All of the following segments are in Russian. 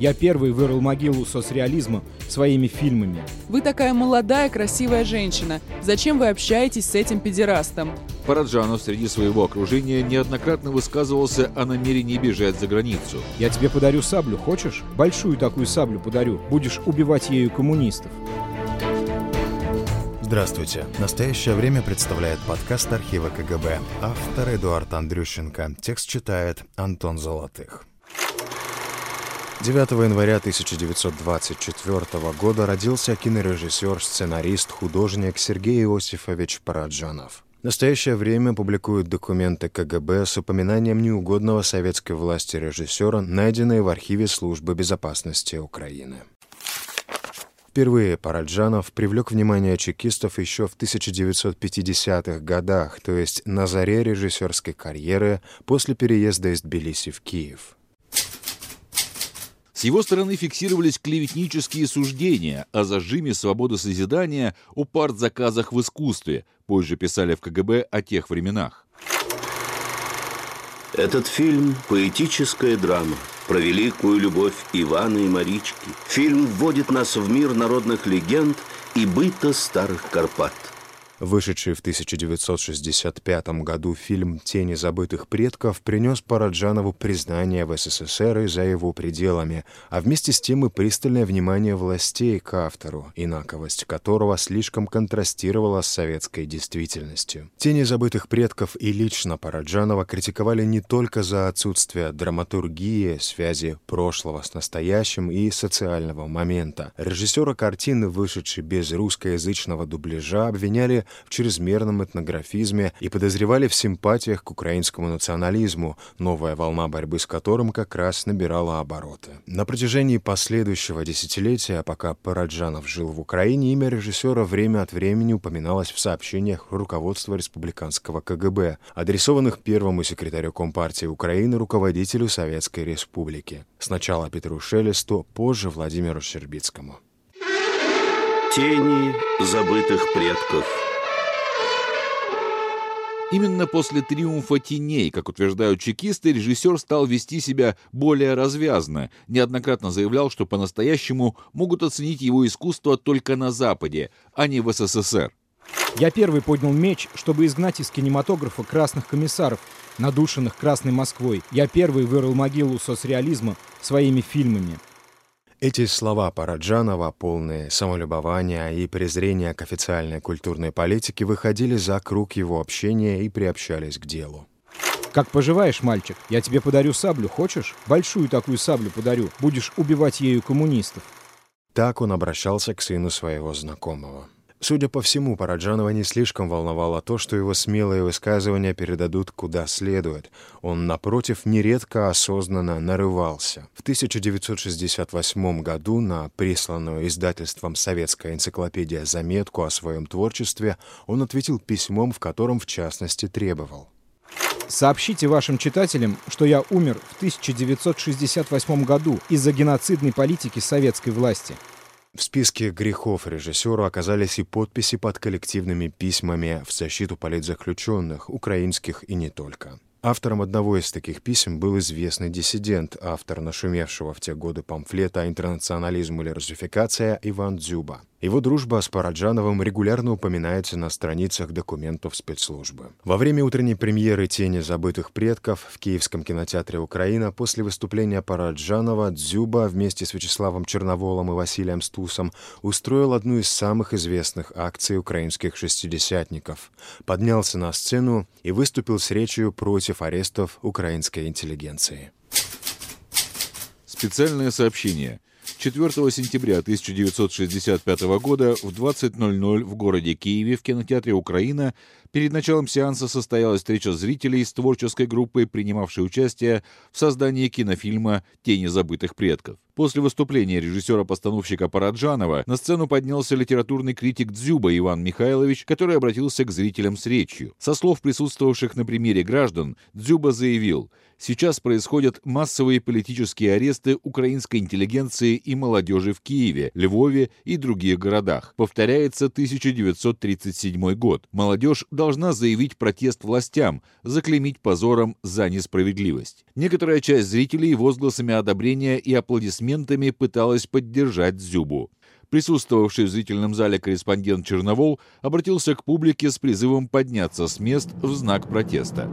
Я первый вырыл могилу соцреализма своими фильмами. Вы такая молодая, красивая женщина. Зачем вы общаетесь с этим педерастом? Параджанов среди своего окружения неоднократно высказывался о намерении бежать за границу. Я тебе подарю саблю, хочешь? Большую такую саблю подарю. Будешь убивать ею коммунистов. Здравствуйте. Настоящее время представляет подкаст архива КГБ. Автор Эдуард Андрющенко. Текст читает Антон Золотых. 9 января 1924 года родился кинорежиссер, сценарист, художник Сергей Иосифович Параджанов. В настоящее время публикуют документы КГБ с упоминанием неугодного советской власти режиссера, найденные в архиве Службы безопасности Украины. Впервые Параджанов привлек внимание чекистов еще в 1950-х годах, то есть на заре режиссерской карьеры после переезда из Тбилиси в Киев. С его стороны фиксировались клеветнические суждения о зажиме свободы созидания, о партзаказах в искусстве. Позже писали в КГБ о тех временах. Этот фильм – поэтическая драма про великую любовь Ивана и Марички. Фильм вводит нас в мир народных легенд и быта старых Карпат – Вышедший в 1965 году фильм «Тени забытых предков» принес Параджанову признание в СССР и за его пределами, а вместе с тем и пристальное внимание властей к автору, инаковость которого слишком контрастировала с советской действительностью. «Тени забытых предков» и лично Параджанова критиковали не только за отсутствие драматургии, связи прошлого с настоящим и социального момента. Режиссера картины, вышедшей без русскоязычного дубляжа, обвиняли в чрезмерном этнографизме и подозревали в симпатиях к украинскому национализму, новая волна борьбы с которым как раз набирала обороты. На протяжении последующего десятилетия, пока Параджанов жил в Украине, имя режиссера время от времени упоминалось в сообщениях руководства республиканского КГБ, адресованных первому секретарю Компартии Украины, руководителю Советской Республики. Сначала Петру Шелесту, позже Владимиру Щербицкому. Тени забытых предков – Именно после триумфа теней, как утверждают чекисты, режиссер стал вести себя более развязно, неоднократно заявлял, что по-настоящему могут оценить его искусство только на Западе, а не в СССР. Я первый поднял меч, чтобы изгнать из кинематографа красных комиссаров, надушенных Красной Москвой. Я первый вырыл могилу соцреализма своими фильмами. Эти слова Параджанова, полные самолюбования и презрения к официальной культурной политике, выходили за круг его общения и приобщались к делу. «Как поживаешь, мальчик? Я тебе подарю саблю, хочешь? Большую такую саблю подарю. Будешь убивать ею коммунистов». Так он обращался к сыну своего знакомого. Судя по всему, Параджанова не слишком волновало то, что его смелые высказывания передадут куда следует. Он, напротив, нередко осознанно нарывался. В 1968 году на присланную издательством «Советская энциклопедия» заметку о своем творчестве он ответил письмом, в котором, в частности, требовал. Сообщите вашим читателям, что я умер в 1968 году из-за геноцидной политики советской власти. В списке грехов режиссера оказались и подписи под коллективными письмами в защиту политзаключенных, украинских и не только. Автором одного из таких писем был известный диссидент, автор нашумевшего в те годы памфлета «Интернационализм или русификация» Иван Дзюба. Его дружба с Параджановым регулярно упоминается на страницах документов спецслужбы. Во время утренней премьеры «Тени забытых предков» в Киевском кинотеатре «Украина» после выступления Параджанова Дзюба вместе с Вячеславом Черноволом и Василием Стусом устроил одну из самых известных акций украинских шестидесятников. Поднялся на сцену и выступил с речью против арестов украинской интеллигенции. Специальное сообщение – 4 сентября 1965 года в 20.00 в городе Киеве в кинотеатре «Украина» перед началом сеанса состоялась встреча зрителей с творческой группой, принимавшей участие в создании кинофильма «Тени забытых предков». После выступления режиссера-постановщика Параджанова на сцену поднялся литературный критик Дзюба Иван Михайлович, который обратился к зрителям с речью. Со слов присутствовавших на примере граждан, Дзюба заявил – Сейчас происходят массовые политические аресты украинской интеллигенции и молодежи в Киеве, Львове и других городах. Повторяется 1937 год. Молодежь должна заявить протест властям, заклеймить позором за несправедливость. Некоторая часть зрителей возгласами одобрения и аплодисментами пыталась поддержать Дзюбу. Присутствовавший в зрительном зале корреспондент Черновол обратился к публике с призывом подняться с мест в знак протеста.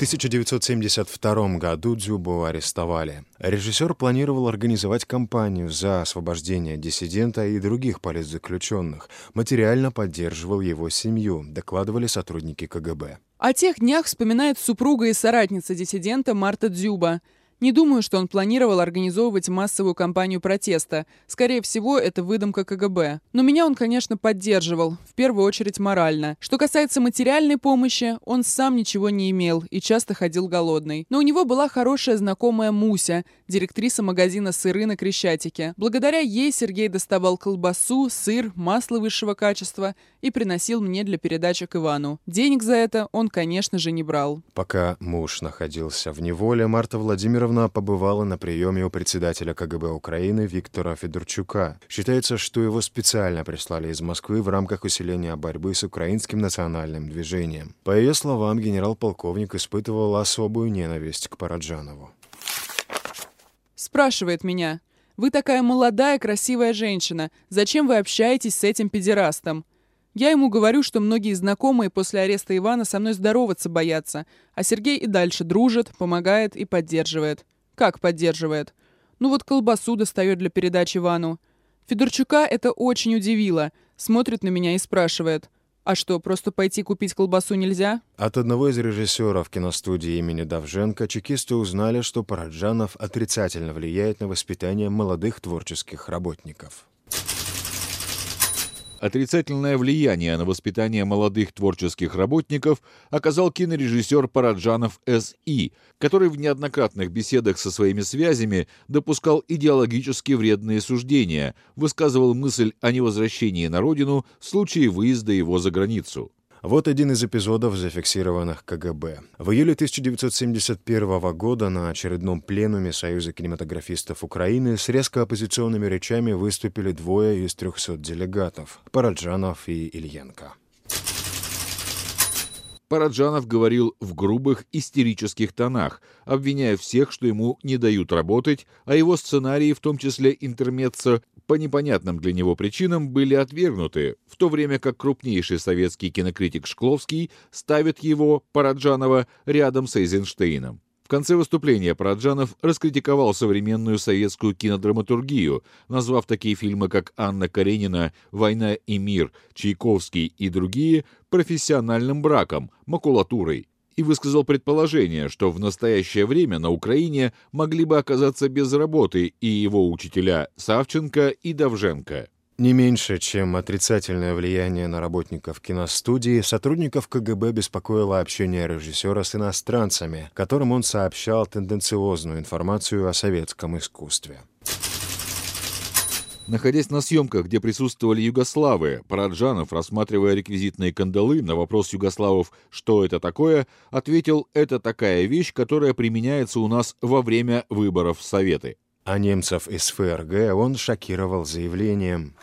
В 1972 году Дзюбу арестовали. Режиссер планировал организовать кампанию за освобождение диссидента и других политзаключенных. Материально поддерживал его семью, докладывали сотрудники КГБ. О тех днях вспоминает супруга и соратница диссидента Марта Дзюба. Не думаю, что он планировал организовывать массовую кампанию протеста. Скорее всего, это выдумка КГБ. Но меня он, конечно, поддерживал, в первую очередь морально. Что касается материальной помощи, он сам ничего не имел и часто ходил голодный. Но у него была хорошая знакомая Муся, директриса магазина сыры на Крещатике. Благодаря ей Сергей доставал колбасу, сыр, масло высшего качества и приносил мне для передачи к Ивану. Денег за это он, конечно же, не брал. Пока муж находился в неволе, Марта Владимировна Ивановна побывала на приеме у председателя КГБ Украины Виктора Федорчука. Считается, что его специально прислали из Москвы в рамках усиления борьбы с украинским национальным движением. По ее словам, генерал-полковник испытывал особую ненависть к Параджанову. Спрашивает меня, «Вы такая молодая, красивая женщина. Зачем вы общаетесь с этим педерастом?» Я ему говорю, что многие знакомые после ареста Ивана со мной здороваться боятся, а Сергей и дальше дружит, помогает и поддерживает. Как поддерживает? Ну вот колбасу достает для передачи Ивану. Федорчука это очень удивило. Смотрит на меня и спрашивает. А что, просто пойти купить колбасу нельзя? От одного из режиссеров киностудии имени Давженко чекисты узнали, что Параджанов отрицательно влияет на воспитание молодых творческих работников. Отрицательное влияние на воспитание молодых творческих работников оказал кинорежиссер Параджанов С.И., который в неоднократных беседах со своими связями допускал идеологически вредные суждения, высказывал мысль о невозвращении на родину в случае выезда его за границу. Вот один из эпизодов, зафиксированных КГБ. В июле 1971 года на очередном пленуме Союза кинематографистов Украины с резко оппозиционными речами выступили двое из 300 делегатов – Параджанов и Ильенко. Параджанов говорил в грубых истерических тонах, обвиняя всех, что ему не дают работать, а его сценарии, в том числе интермеццо, по непонятным для него причинам были отвергнуты, в то время как крупнейший советский кинокритик Шкловский ставит его, Параджанова, рядом с Эйзенштейном конце выступления Параджанов раскритиковал современную советскую кинодраматургию, назвав такие фильмы, как «Анна Каренина», «Война и мир», «Чайковский» и другие профессиональным браком, макулатурой, и высказал предположение, что в настоящее время на Украине могли бы оказаться без работы и его учителя Савченко и Давженко. Не меньше, чем отрицательное влияние на работников киностудии, сотрудников КГБ беспокоило общение режиссера с иностранцами, которым он сообщал тенденциозную информацию о советском искусстве. Находясь на съемках, где присутствовали югославы, Параджанов, рассматривая реквизитные кандалы, на вопрос югославов «что это такое?», ответил «это такая вещь, которая применяется у нас во время выборов в Советы». А немцев из ФРГ он шокировал заявлением.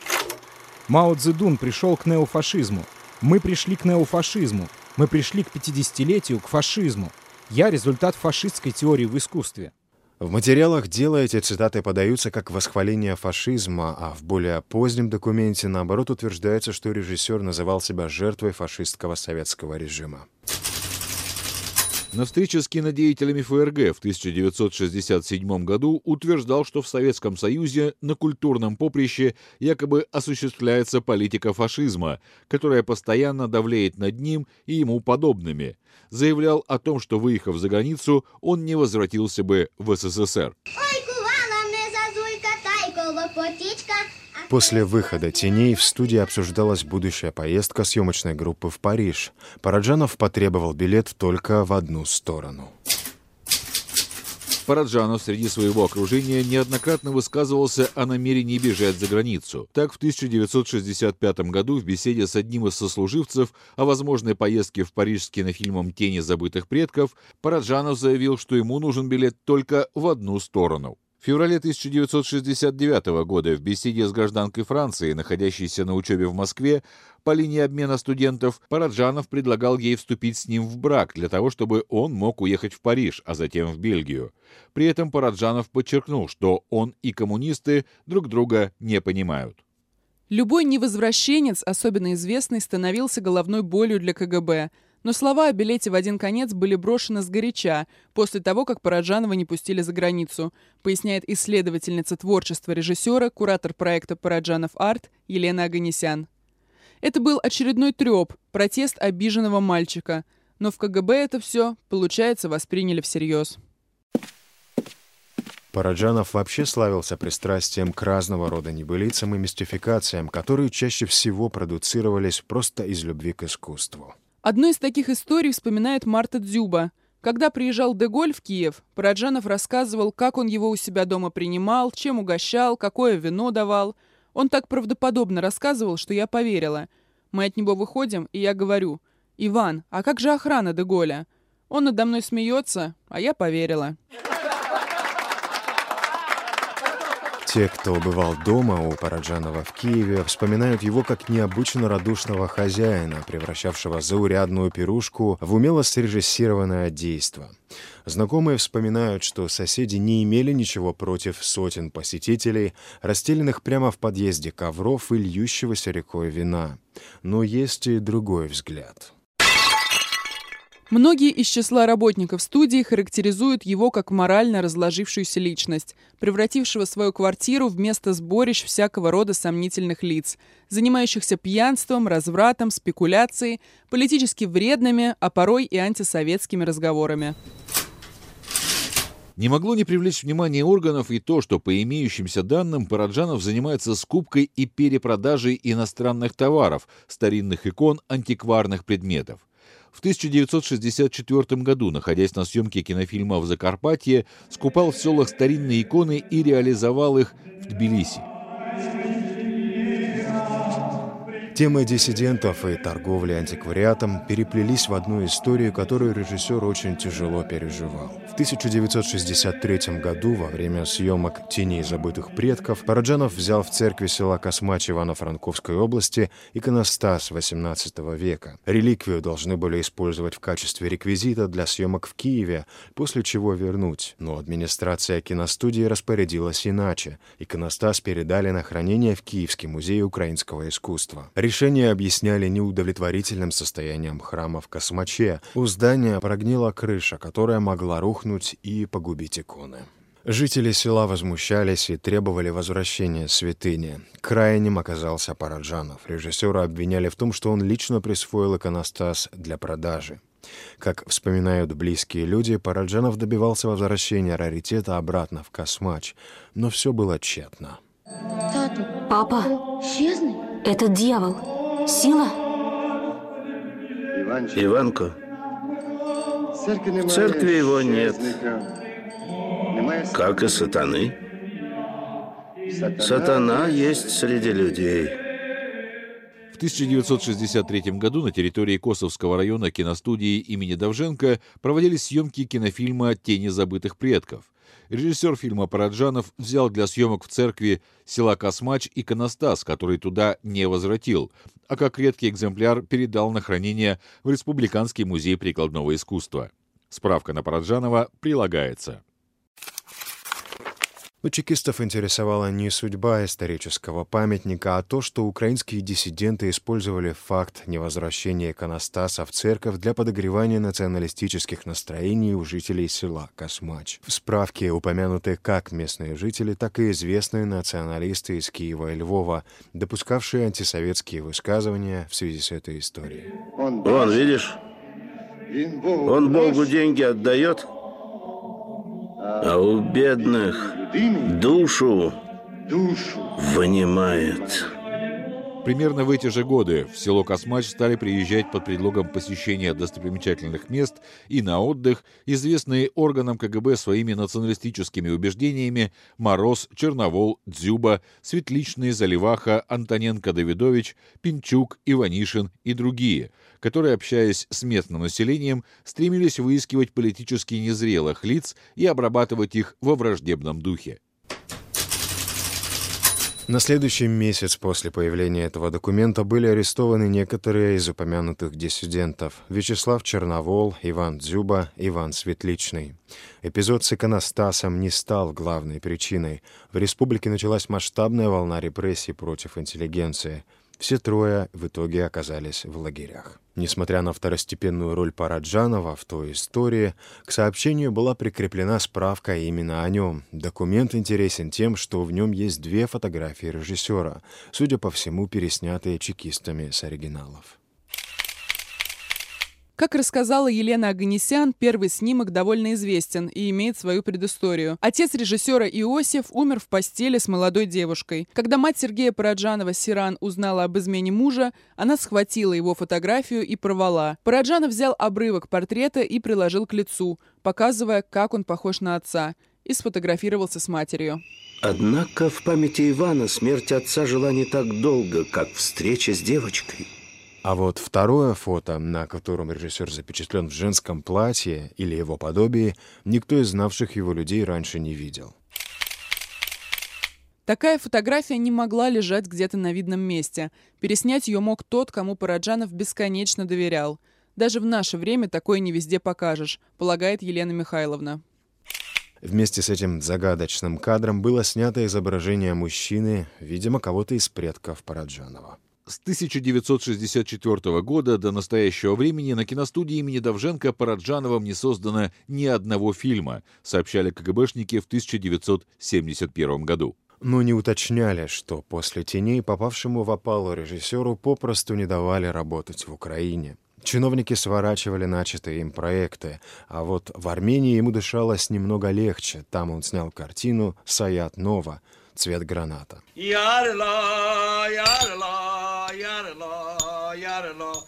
Мао Цзэдун пришел к неофашизму. Мы пришли к неофашизму. Мы пришли к 50-летию, к фашизму. Я результат фашистской теории в искусстве. В материалах дела эти цитаты подаются как восхваление фашизма, а в более позднем документе, наоборот, утверждается, что режиссер называл себя жертвой фашистского советского режима. На встрече с кинодеятелями ФРГ в 1967 году утверждал, что в Советском Союзе на культурном поприще якобы осуществляется политика фашизма, которая постоянно давлеет над ним и ему подобными. Заявлял о том, что, выехав за границу, он не возвратился бы в СССР. После выхода «Теней» в студии обсуждалась будущая поездка съемочной группы в Париж. Параджанов потребовал билет только в одну сторону. Параджанов среди своего окружения неоднократно высказывался о намерении бежать за границу. Так, в 1965 году в беседе с одним из сослуживцев о возможной поездке в Париж с кинофильмом «Тени забытых предков» Параджанов заявил, что ему нужен билет только в одну сторону. В феврале 1969 года в беседе с гражданкой Франции, находящейся на учебе в Москве, по линии обмена студентов, Параджанов предлагал ей вступить с ним в брак для того, чтобы он мог уехать в Париж, а затем в Бельгию. При этом Параджанов подчеркнул, что он и коммунисты друг друга не понимают. Любой невозвращенец, особенно известный, становился головной болью для КГБ – но слова о билете в один конец были брошены сгоряча, после того, как Параджанова не пустили за границу, поясняет исследовательница творчества режиссера, куратор проекта «Параджанов Арт» Елена Аганесян. Это был очередной треп, протест обиженного мальчика. Но в КГБ это все, получается, восприняли всерьез. Параджанов вообще славился пристрастием к разного рода небылицам и мистификациям, которые чаще всего продуцировались просто из любви к искусству. Одну из таких историй вспоминает Марта Дзюба. Когда приезжал Деголь в Киев, Параджанов рассказывал, как он его у себя дома принимал, чем угощал, какое вино давал. Он так правдоподобно рассказывал, что я поверила. Мы от него выходим, и я говорю, «Иван, а как же охрана Деголя?» Он надо мной смеется, а я поверила. Те, кто бывал дома у Параджанова в Киеве, вспоминают его как необычно радушного хозяина, превращавшего заурядную пирушку в умело срежиссированное действо. Знакомые вспоминают, что соседи не имели ничего против сотен посетителей, расстеленных прямо в подъезде ковров и льющегося рекой вина. Но есть и другой взгляд. Многие из числа работников студии характеризуют его как морально разложившуюся личность, превратившего свою квартиру в место сборищ всякого рода сомнительных лиц, занимающихся пьянством, развратом, спекуляцией, политически вредными, а порой и антисоветскими разговорами. Не могло не привлечь внимание органов и то, что по имеющимся данным Параджанов занимается скупкой и перепродажей иностранных товаров, старинных икон, антикварных предметов. В 1964 году, находясь на съемке кинофильма в Закарпатье, скупал в селах старинные иконы и реализовал их в Тбилиси. Темы диссидентов и торговли антиквариатом переплелись в одну историю, которую режиссер очень тяжело переживал. В 1963 году, во время съемок «Теней забытых предков», Параджанов взял в церкви села Космач Ивано-Франковской области иконостас XVIII века. Реликвию должны были использовать в качестве реквизита для съемок в Киеве, после чего вернуть. Но администрация киностудии распорядилась иначе. Иконостас передали на хранение в Киевский музей украинского искусства. Решение объясняли неудовлетворительным состоянием храма в Космаче. У здания прогнила крыша, которая могла рухнуть и погубить иконы. Жители села возмущались и требовали возвращения святыни. Крайним оказался Параджанов. Режиссера обвиняли в том, что он лично присвоил иконостас для продажи. Как вспоминают близкие люди, Параджанов добивался возвращения раритета обратно в Космач, но все было тщетно. Папа, этот дьявол. Сила? Иванко, в церкви его нет, как и сатаны. Сатана есть среди людей. В 1963 году на территории Косовского района киностудии имени Давженко проводились съемки кинофильма «Тени забытых предков». Режиссер фильма Параджанов взял для съемок в церкви села Космач иконостас, который туда не возвратил, а как редкий экземпляр передал на хранение в Республиканский музей прикладного искусства. Справка на Параджанова прилагается. Но чекистов интересовала не судьба исторического памятника, а то, что украинские диссиденты использовали факт невозвращения иконостаса в церковь для подогревания националистических настроений у жителей села Космач. В справке упомянуты как местные жители, так и известные националисты из Киева и Львова, допускавшие антисоветские высказывания в связи с этой историей. Вон, видишь? Он Богу деньги отдает, а у бедных душу вынимает. Примерно в эти же годы в село Космач стали приезжать под предлогом посещения достопримечательных мест и на отдых известные органам КГБ своими националистическими убеждениями Мороз, Черновол, Дзюба, Светличный, Заливаха, Антоненко Давидович, Пинчук, Иванишин и другие, которые, общаясь с местным населением, стремились выискивать политически незрелых лиц и обрабатывать их во враждебном духе. На следующий месяц после появления этого документа были арестованы некоторые из упомянутых диссидентов – Вячеслав Черновол, Иван Дзюба, Иван Светличный. Эпизод с иконостасом не стал главной причиной. В республике началась масштабная волна репрессий против интеллигенции – все трое в итоге оказались в лагерях. Несмотря на второстепенную роль Параджанова в той истории, к сообщению была прикреплена справка именно о нем. Документ интересен тем, что в нем есть две фотографии режиссера, судя по всему, переснятые чекистами с оригиналов. Как рассказала Елена Аганесян, первый снимок довольно известен и имеет свою предысторию. Отец режиссера Иосиф умер в постели с молодой девушкой. Когда мать Сергея Параджанова Сиран узнала об измене мужа, она схватила его фотографию и порвала. Параджанов взял обрывок портрета и приложил к лицу, показывая, как он похож на отца, и сфотографировался с матерью. Однако в памяти Ивана смерть отца жила не так долго, как встреча с девочкой. А вот второе фото, на котором режиссер запечатлен в женском платье или его подобии, никто из знавших его людей раньше не видел. Такая фотография не могла лежать где-то на видном месте. Переснять ее мог тот, кому Параджанов бесконечно доверял. Даже в наше время такое не везде покажешь, полагает Елена Михайловна. Вместе с этим загадочным кадром было снято изображение мужчины, видимо, кого-то из предков Параджанова. С 1964 года до настоящего времени на киностудии имени Давженко Параджановым не создано ни одного фильма, сообщали КГБшники в 1971 году. Но не уточняли, что после «Теней» попавшему в опалу режиссеру попросту не давали работать в Украине. Чиновники сворачивали начатые им проекты, а вот в Армении ему дышалось немного легче. Там он снял картину «Саят Нова» «Цвет граната».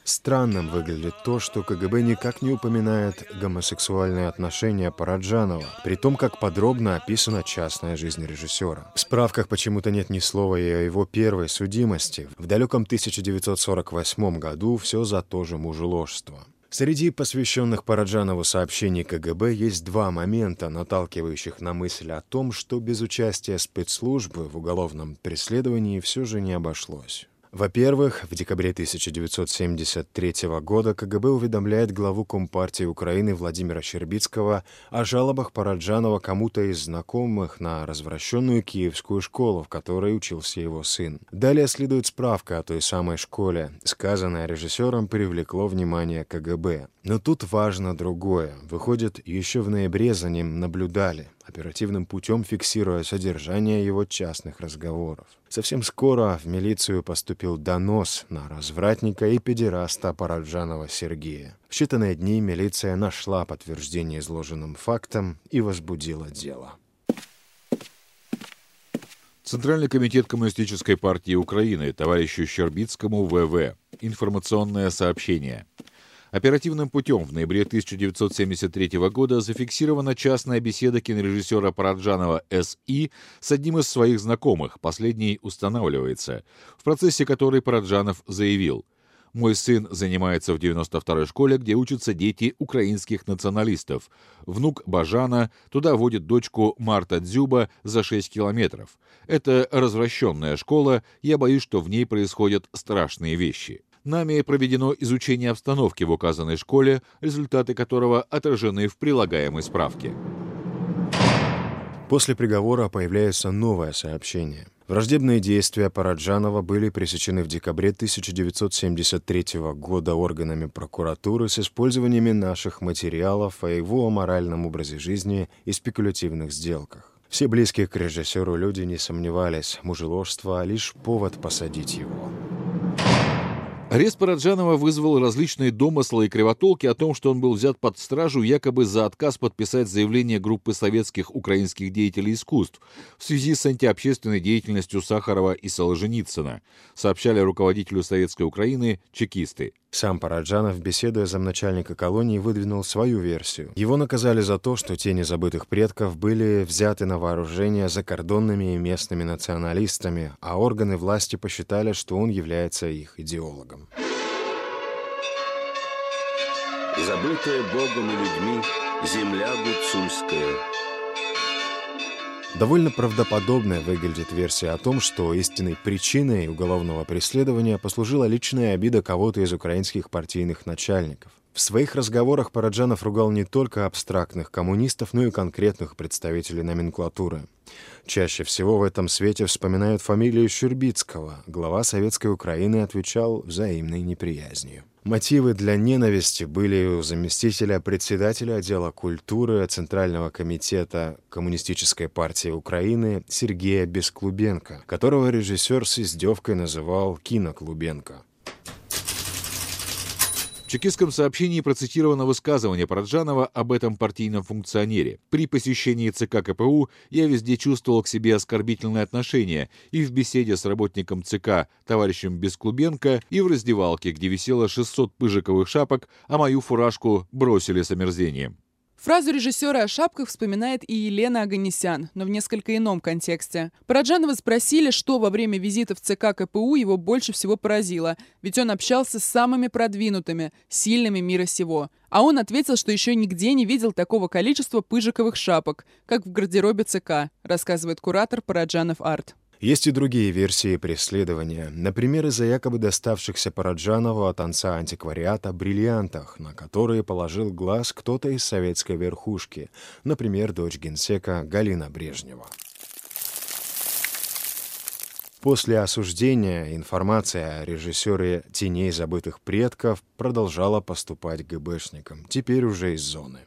Странным выглядит то, что КГБ никак не упоминает гомосексуальные отношения Параджанова, при том, как подробно описана частная жизнь режиссера. В справках почему-то нет ни слова и о его первой судимости. В далеком 1948 году все за то же мужеложство. Среди посвященных Параджанову сообщений КГБ есть два момента, наталкивающих на мысль о том, что без участия спецслужбы в уголовном преследовании все же не обошлось. Во-первых, в декабре 1973 года КГБ уведомляет главу Компартии Украины Владимира Щербицкого о жалобах Параджанова кому-то из знакомых на развращенную киевскую школу, в которой учился его сын. Далее следует справка о той самой школе. Сказанное режиссером привлекло внимание КГБ. Но тут важно другое. Выходит, еще в ноябре за ним наблюдали оперативным путем фиксируя содержание его частных разговоров. Совсем скоро в милицию поступил донос на развратника и педераста Параджанова Сергея. В считанные дни милиция нашла подтверждение изложенным фактам и возбудила дело. Центральный комитет Коммунистической партии Украины товарищу Щербицкому ВВ. Информационное сообщение. Оперативным путем в ноябре 1973 года зафиксирована частная беседа кинорежиссера Параджанова С.И. с одним из своих знакомых, последний устанавливается, в процессе которой Параджанов заявил «Мой сын занимается в 92-й школе, где учатся дети украинских националистов. Внук Бажана туда водит дочку Марта Дзюба за 6 километров. Это развращенная школа, я боюсь, что в ней происходят страшные вещи». Нами проведено изучение обстановки в указанной школе, результаты которого отражены в прилагаемой справке. После приговора появляется новое сообщение. Враждебные действия Параджанова были пресечены в декабре 1973 года органами прокуратуры с использованием наших материалов о его моральном образе жизни и спекулятивных сделках. Все близкие к режиссеру люди не сомневались, мужеложство — лишь повод посадить его. Арест Параджанова вызвал различные домыслы и кривотолки о том, что он был взят под стражу якобы за отказ подписать заявление группы советских украинских деятелей искусств в связи с антиобщественной деятельностью Сахарова и Солженицына, сообщали руководителю Советской Украины чекисты. Сам Параджанов, беседуя замначальника колонии, выдвинул свою версию. Его наказали за то, что тени забытых предков были взяты на вооружение закордонными и местными националистами, а органы власти посчитали, что он является их идеологом. Забытая Богом и людьми земля гуцульская. Довольно правдоподобной выглядит версия о том, что истинной причиной уголовного преследования послужила личная обида кого-то из украинских партийных начальников. В своих разговорах Параджанов ругал не только абстрактных коммунистов, но и конкретных представителей номенклатуры. Чаще всего в этом свете вспоминают фамилию Щербицкого. Глава Советской Украины отвечал взаимной неприязнью. Мотивы для ненависти были у заместителя председателя отдела культуры Центрального комитета Коммунистической партии Украины Сергея Бесклубенко, которого режиссер с издевкой называл «Киноклубенко». Чекистском сообщении процитировано высказывание Параджанова об этом партийном функционере. «При посещении ЦК КПУ я везде чувствовал к себе оскорбительное отношение и в беседе с работником ЦК товарищем Бесклубенко, и в раздевалке, где висело 600 пыжиковых шапок, а мою фуражку бросили с омерзением». Фразу режиссера о шапках вспоминает и Елена Аганесян, но в несколько ином контексте. Параджанова спросили, что во время визита в ЦК КПУ его больше всего поразило, ведь он общался с самыми продвинутыми, сильными мира сего. А он ответил, что еще нигде не видел такого количества пыжиковых шапок, как в гардеробе ЦК, рассказывает куратор Параджанов Арт. Есть и другие версии преследования, например, из-за якобы доставшихся Параджанову от отца антиквариата бриллиантах, на которые положил глаз кто-то из советской верхушки, например, дочь генсека Галина Брежнева. После осуждения информация о режиссере «Теней забытых предков» продолжала поступать ГБшникам, теперь уже из зоны.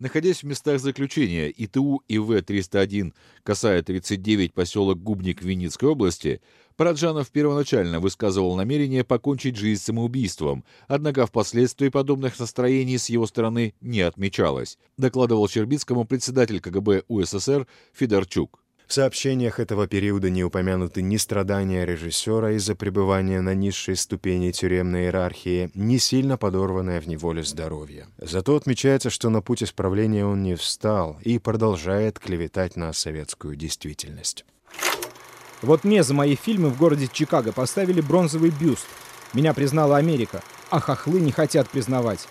Находясь в местах заключения ИТУ ИВ-301, касая 39, поселок Губник Винницкой области, Параджанов первоначально высказывал намерение покончить жизнь самоубийством, однако впоследствии подобных настроений с его стороны не отмечалось, докладывал Щербицкому председатель КГБ УССР Федорчук. В сообщениях этого периода не упомянуты ни страдания режиссера из-за пребывания на низшей ступени тюремной иерархии, ни сильно подорванное в неволе здоровье. Зато отмечается, что на путь исправления он не встал и продолжает клеветать на советскую действительность. Вот мне за мои фильмы в городе Чикаго поставили бронзовый бюст. Меня признала Америка, а хохлы не хотят признавать.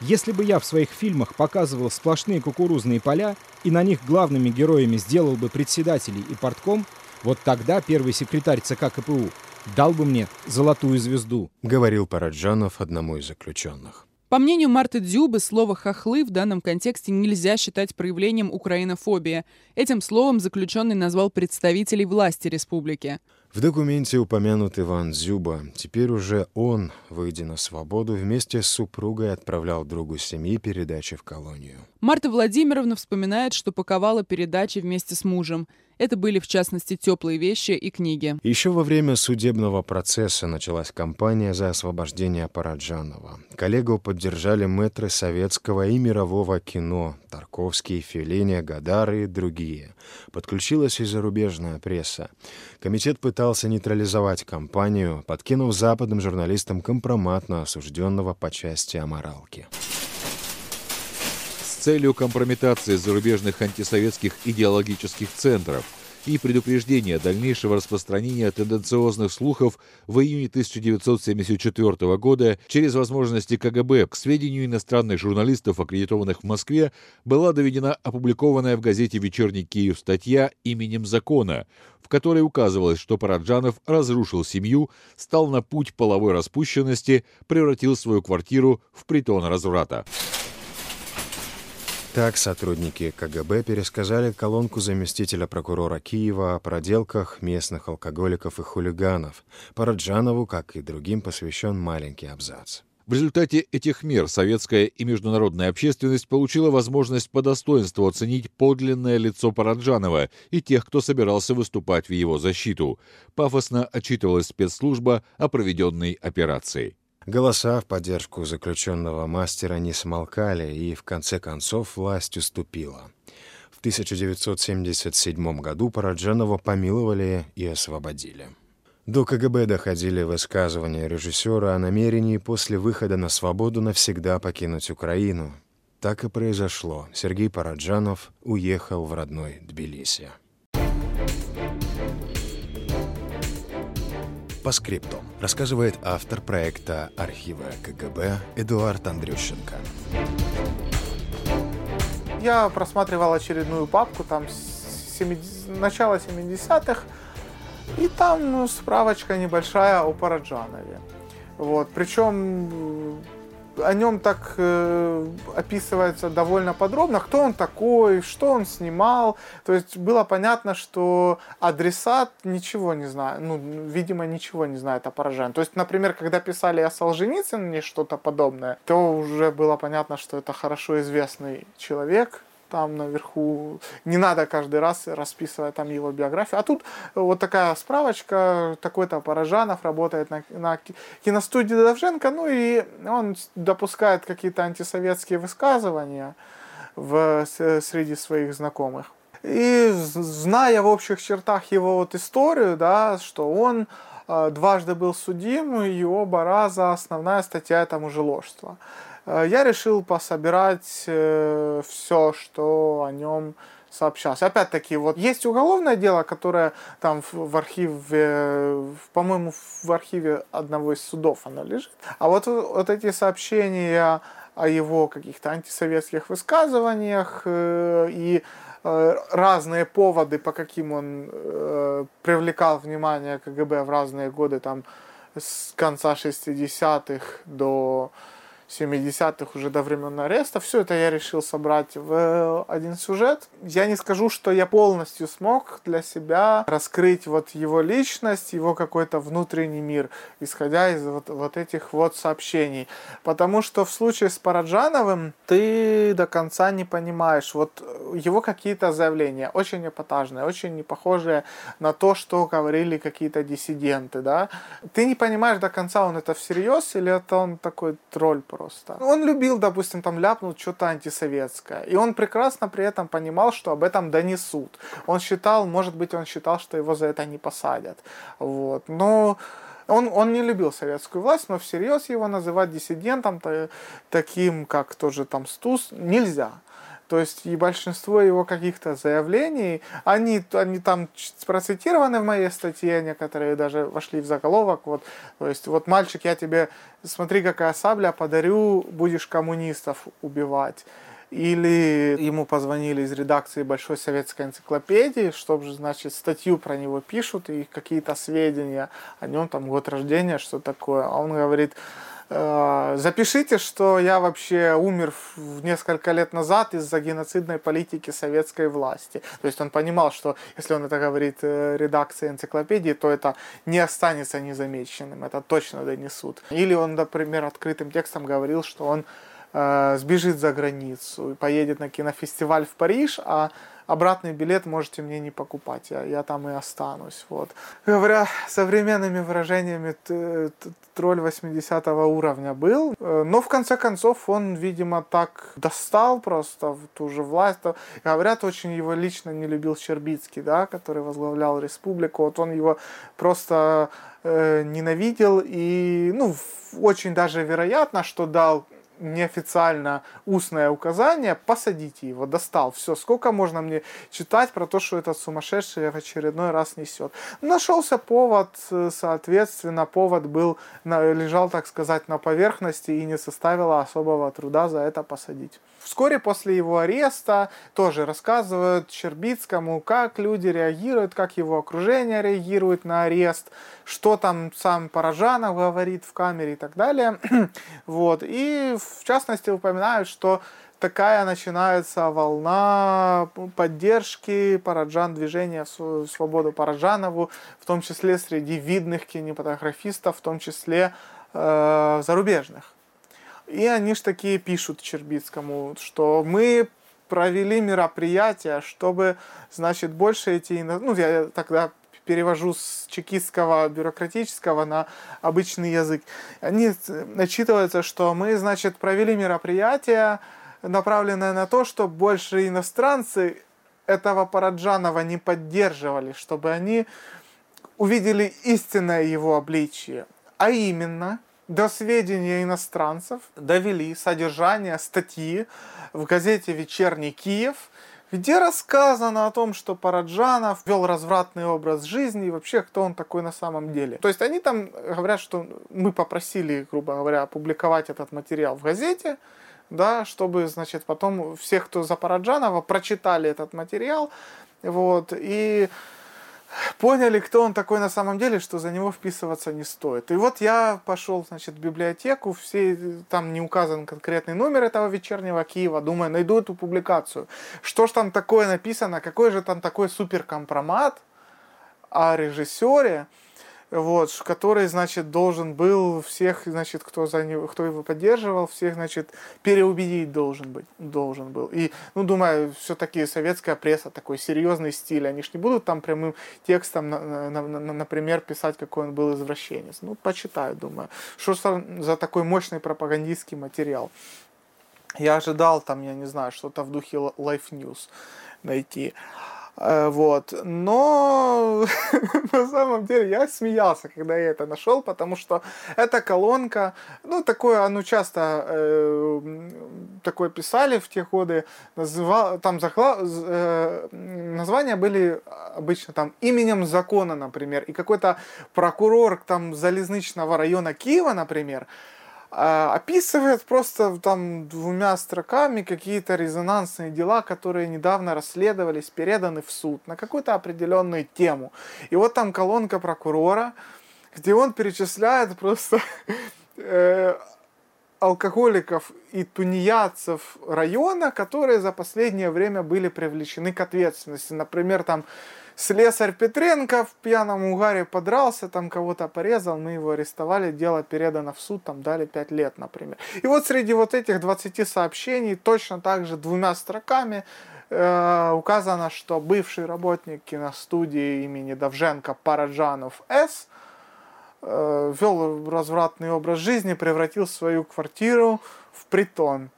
Если бы я в своих фильмах показывал сплошные кукурузные поля и на них главными героями сделал бы председателей и портком, вот тогда первый секретарь ЦК КПУ дал бы мне золотую звезду», — говорил Параджанов одному из заключенных. По мнению Марты Дзюбы, слово «хохлы» в данном контексте нельзя считать проявлением украинофобии. Этим словом заключенный назвал представителей власти республики. В документе упомянут Иван Дзюба. Теперь уже он, выйдя на свободу, вместе с супругой отправлял другу семьи передачи в колонию. Марта Владимировна вспоминает, что паковала передачи вместе с мужем. Это были, в частности, теплые вещи и книги. Еще во время судебного процесса началась кампания за освобождение Параджанова. Коллегу поддержали мэтры советского и мирового кино Тарковский, Феллини, Гадар и другие. Подключилась и зарубежная пресса. Комитет пытался нейтрализовать кампанию, подкинув западным журналистам компромат на осужденного по части аморалки целью компрометации зарубежных антисоветских идеологических центров и предупреждения дальнейшего распространения тенденциозных слухов в июне 1974 года через возможности КГБ к сведению иностранных журналистов, аккредитованных в Москве, была доведена опубликованная в газете «Вечерний Киев» статья «Именем закона», в которой указывалось, что Параджанов разрушил семью, стал на путь половой распущенности, превратил свою квартиру в притон разврата. Так сотрудники КГБ пересказали колонку заместителя прокурора Киева о проделках местных алкоголиков и хулиганов. Параджанову, как и другим, посвящен маленький абзац. В результате этих мер советская и международная общественность получила возможность по достоинству оценить подлинное лицо Параджанова и тех, кто собирался выступать в его защиту. Пафосно отчитывалась спецслужба о проведенной операции. Голоса в поддержку заключенного мастера не смолкали, и в конце концов власть уступила. В 1977 году Параджанова помиловали и освободили. До КГБ доходили высказывания режиссера о намерении после выхода на свободу навсегда покинуть Украину. Так и произошло. Сергей Параджанов уехал в родной Тбилиси. По скрипту рассказывает автор проекта архива КГБ Эдуард Андрющенко. Я просматривал очередную папку там с 70... начала 70-х, и там ну, справочка небольшая о Параджанове. Вот. Причем о нем так э, описывается довольно подробно, кто он такой, что он снимал. То есть было понятно, что адресат ничего не знает, ну, видимо, ничего не знает о поражении. То есть, например, когда писали о Солженицыне что-то подобное, то уже было понятно, что это хорошо известный человек, там наверху. Не надо каждый раз расписывать там его биографию. А тут вот такая справочка, такой-то Паражанов работает на, на киностудии Давженко, ну и он допускает какие-то антисоветские высказывания в, среди своих знакомых. И зная в общих чертах его вот историю, да, что он э, дважды был судим, и оба раза основная статья это мужеложство. Э, я решил пособирать э, все, что о нем сообщалось. Опять-таки, вот есть уголовное дело, которое там в архиве, по-моему, в архиве одного из судов оно лежит. А вот, вот эти сообщения о его каких-то антисоветских высказываниях э, и разные поводы, по каким он привлекал внимание КГБ в разные годы, там с конца 60-х до 70-х, уже до времен ареста. Все это я решил собрать в один сюжет. Я не скажу, что я полностью смог для себя раскрыть вот его личность, его какой-то внутренний мир, исходя из вот, вот этих вот сообщений. Потому что в случае с Параджановым ты до конца не понимаешь, вот его какие-то заявления очень эпатажные, очень не похожие на то, что говорили какие-то диссиденты, да. Ты не понимаешь до конца, он это всерьез или это он такой тролль просто. Он любил, допустим, там ляпнуть что-то антисоветское. И он прекрасно при этом понимал, что об этом донесут. Он считал, может быть, он считал, что его за это не посадят. Вот. Но он, он не любил советскую власть, но всерьез его называть диссидентом, таким, как тоже там Стус, нельзя. То есть и большинство его каких-то заявлений, они, они там процитированы в моей статье, некоторые даже вошли в заголовок. Вот, то есть вот мальчик, я тебе, смотри, какая сабля, подарю, будешь коммунистов убивать. Или ему позвонили из редакции Большой советской энциклопедии, чтобы, значит, статью про него пишут и какие-то сведения о нем, там, год рождения, что такое. А он говорит, запишите, что я вообще умер несколько лет назад из-за геноцидной политики советской власти. То есть он понимал, что если он это говорит э, редакции энциклопедии, то это не останется незамеченным, это точно донесут. Или он, например, открытым текстом говорил, что он э, сбежит за границу, поедет на кинофестиваль в Париж, а обратный билет можете мне не покупать, я, я там и останусь. Вот. Говоря современными выражениями, тролль 80 уровня был, э, но в конце концов он, видимо, так достал просто в ту же власть. Говорят, очень его лично не любил Щербицкий, да, который возглавлял республику, вот он его просто э, ненавидел и, ну, очень даже вероятно, что дал неофициально устное указание, посадите его, достал. Все, сколько можно мне читать про то, что этот сумасшедший в очередной раз несет. Нашелся повод, э, соответственно, повод был, лежал, так сказать, на поверхности и не составило особого труда за это посадить. Вскоре после его ареста тоже рассказывают Щербицкому, как люди реагируют, как его окружение реагирует на арест, что там сам Поражанов говорит в камере и так далее. вот. И в частности упоминают, что такая начинается волна поддержки Параджан, движения в свободу Параджанову, в том числе среди видных кинематографистов, в том числе э, зарубежных. И они ж такие пишут Чербицкому, что мы провели мероприятие, чтобы, значит, больше эти... Ну, я тогда перевожу с чекистского бюрократического на обычный язык. Они отчитываются, что мы, значит, провели мероприятие, направленное на то, чтобы больше иностранцы этого Параджанова не поддерживали, чтобы они увидели истинное его обличие. А именно, до сведения иностранцев довели содержание статьи в газете «Вечерний Киев», где рассказано о том, что Параджанов вел развратный образ жизни и вообще кто он такой на самом деле. То есть они там говорят, что мы попросили, грубо говоря, опубликовать этот материал в газете, да, чтобы, значит, потом все, кто за Параджанова, прочитали этот материал, вот, и поняли, кто он такой на самом деле, что за него вписываться не стоит. И вот я пошел, значит, в библиотеку, все, там не указан конкретный номер этого вечернего Киева, думаю, найду эту публикацию. Что ж там такое написано, какой же там такой суперкомпромат о режиссере, вот, который, значит, должен был всех, значит, кто, за него, кто его поддерживал, всех, значит, переубедить должен быть, должен был. И, ну, думаю, все-таки советская пресса, такой серьезный стиль, они ж не будут там прямым текстом, на, на, на, например, писать, какой он был извращенец. Ну, почитаю, думаю, что за такой мощный пропагандистский материал. Я ожидал там, я не знаю, что-то в духе Life News найти. Э, вот. Но на самом деле я смеялся, когда я это нашел, потому что эта колонка, ну, такое, оно часто э, такое писали в те годы, называл, там захла, э, названия были обычно там именем закона, например, и какой-то прокурор там залезничного района Киева, например, описывает просто там двумя строками какие-то резонансные дела, которые недавно расследовались, переданы в суд на какую-то определенную тему. И вот там колонка прокурора, где он перечисляет просто э, алкоголиков и тунеядцев района, которые за последнее время были привлечены к ответственности. Например, там Слесарь Петренко в пьяном угаре подрался, там кого-то порезал, мы его арестовали, дело передано в суд, там дали 5 лет, например. И вот среди вот этих 20 сообщений точно так же двумя строками э, указано, что бывший работник киностудии имени Давженко Параджанов С э, вел развратный образ жизни, превратил свою квартиру в притон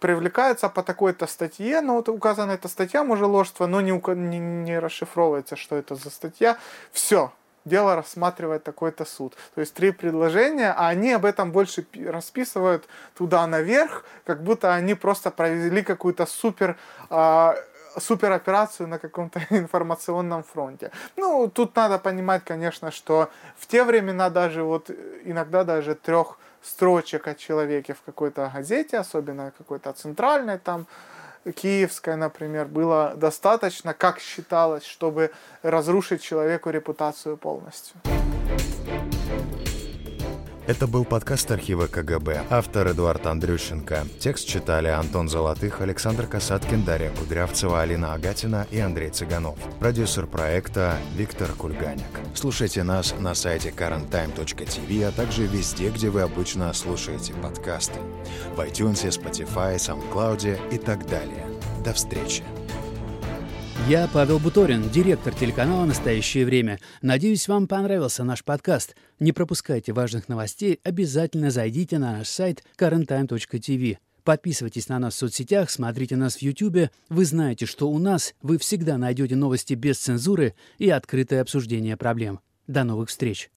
привлекается по такой-то статье, но вот указана эта статья мужеложства, но не, не, не расшифровывается, что это за статья. Все, дело рассматривает такой-то суд. То есть три предложения, а они об этом больше расписывают туда наверх, как будто они просто провели какую-то супер... А, супероперацию на каком-то информационном фронте. Ну, тут надо понимать, конечно, что в те времена даже вот иногда даже трех строчек о человеке в какой-то газете, особенно какой-то центральной там, киевская, например, было достаточно, как считалось, чтобы разрушить человеку репутацию полностью. Это был подкаст архива КГБ. Автор Эдуард Андрющенко. Текст читали Антон Золотых, Александр Касаткин, Дарья Кудрявцева, Алина Агатина и Андрей Цыганов. Продюсер проекта Виктор Кульганик. Слушайте нас на сайте currenttime.tv, а также везде, где вы обычно слушаете подкасты. В iTunes, Spotify, SoundCloud и так далее. До встречи. Я Павел Буторин, директор телеканала «Настоящее время». Надеюсь, вам понравился наш подкаст. Не пропускайте важных новостей, обязательно зайдите на наш сайт currenttime.tv. Подписывайтесь на нас в соцсетях, смотрите нас в YouTube. Вы знаете, что у нас вы всегда найдете новости без цензуры и открытое обсуждение проблем. До новых встреч!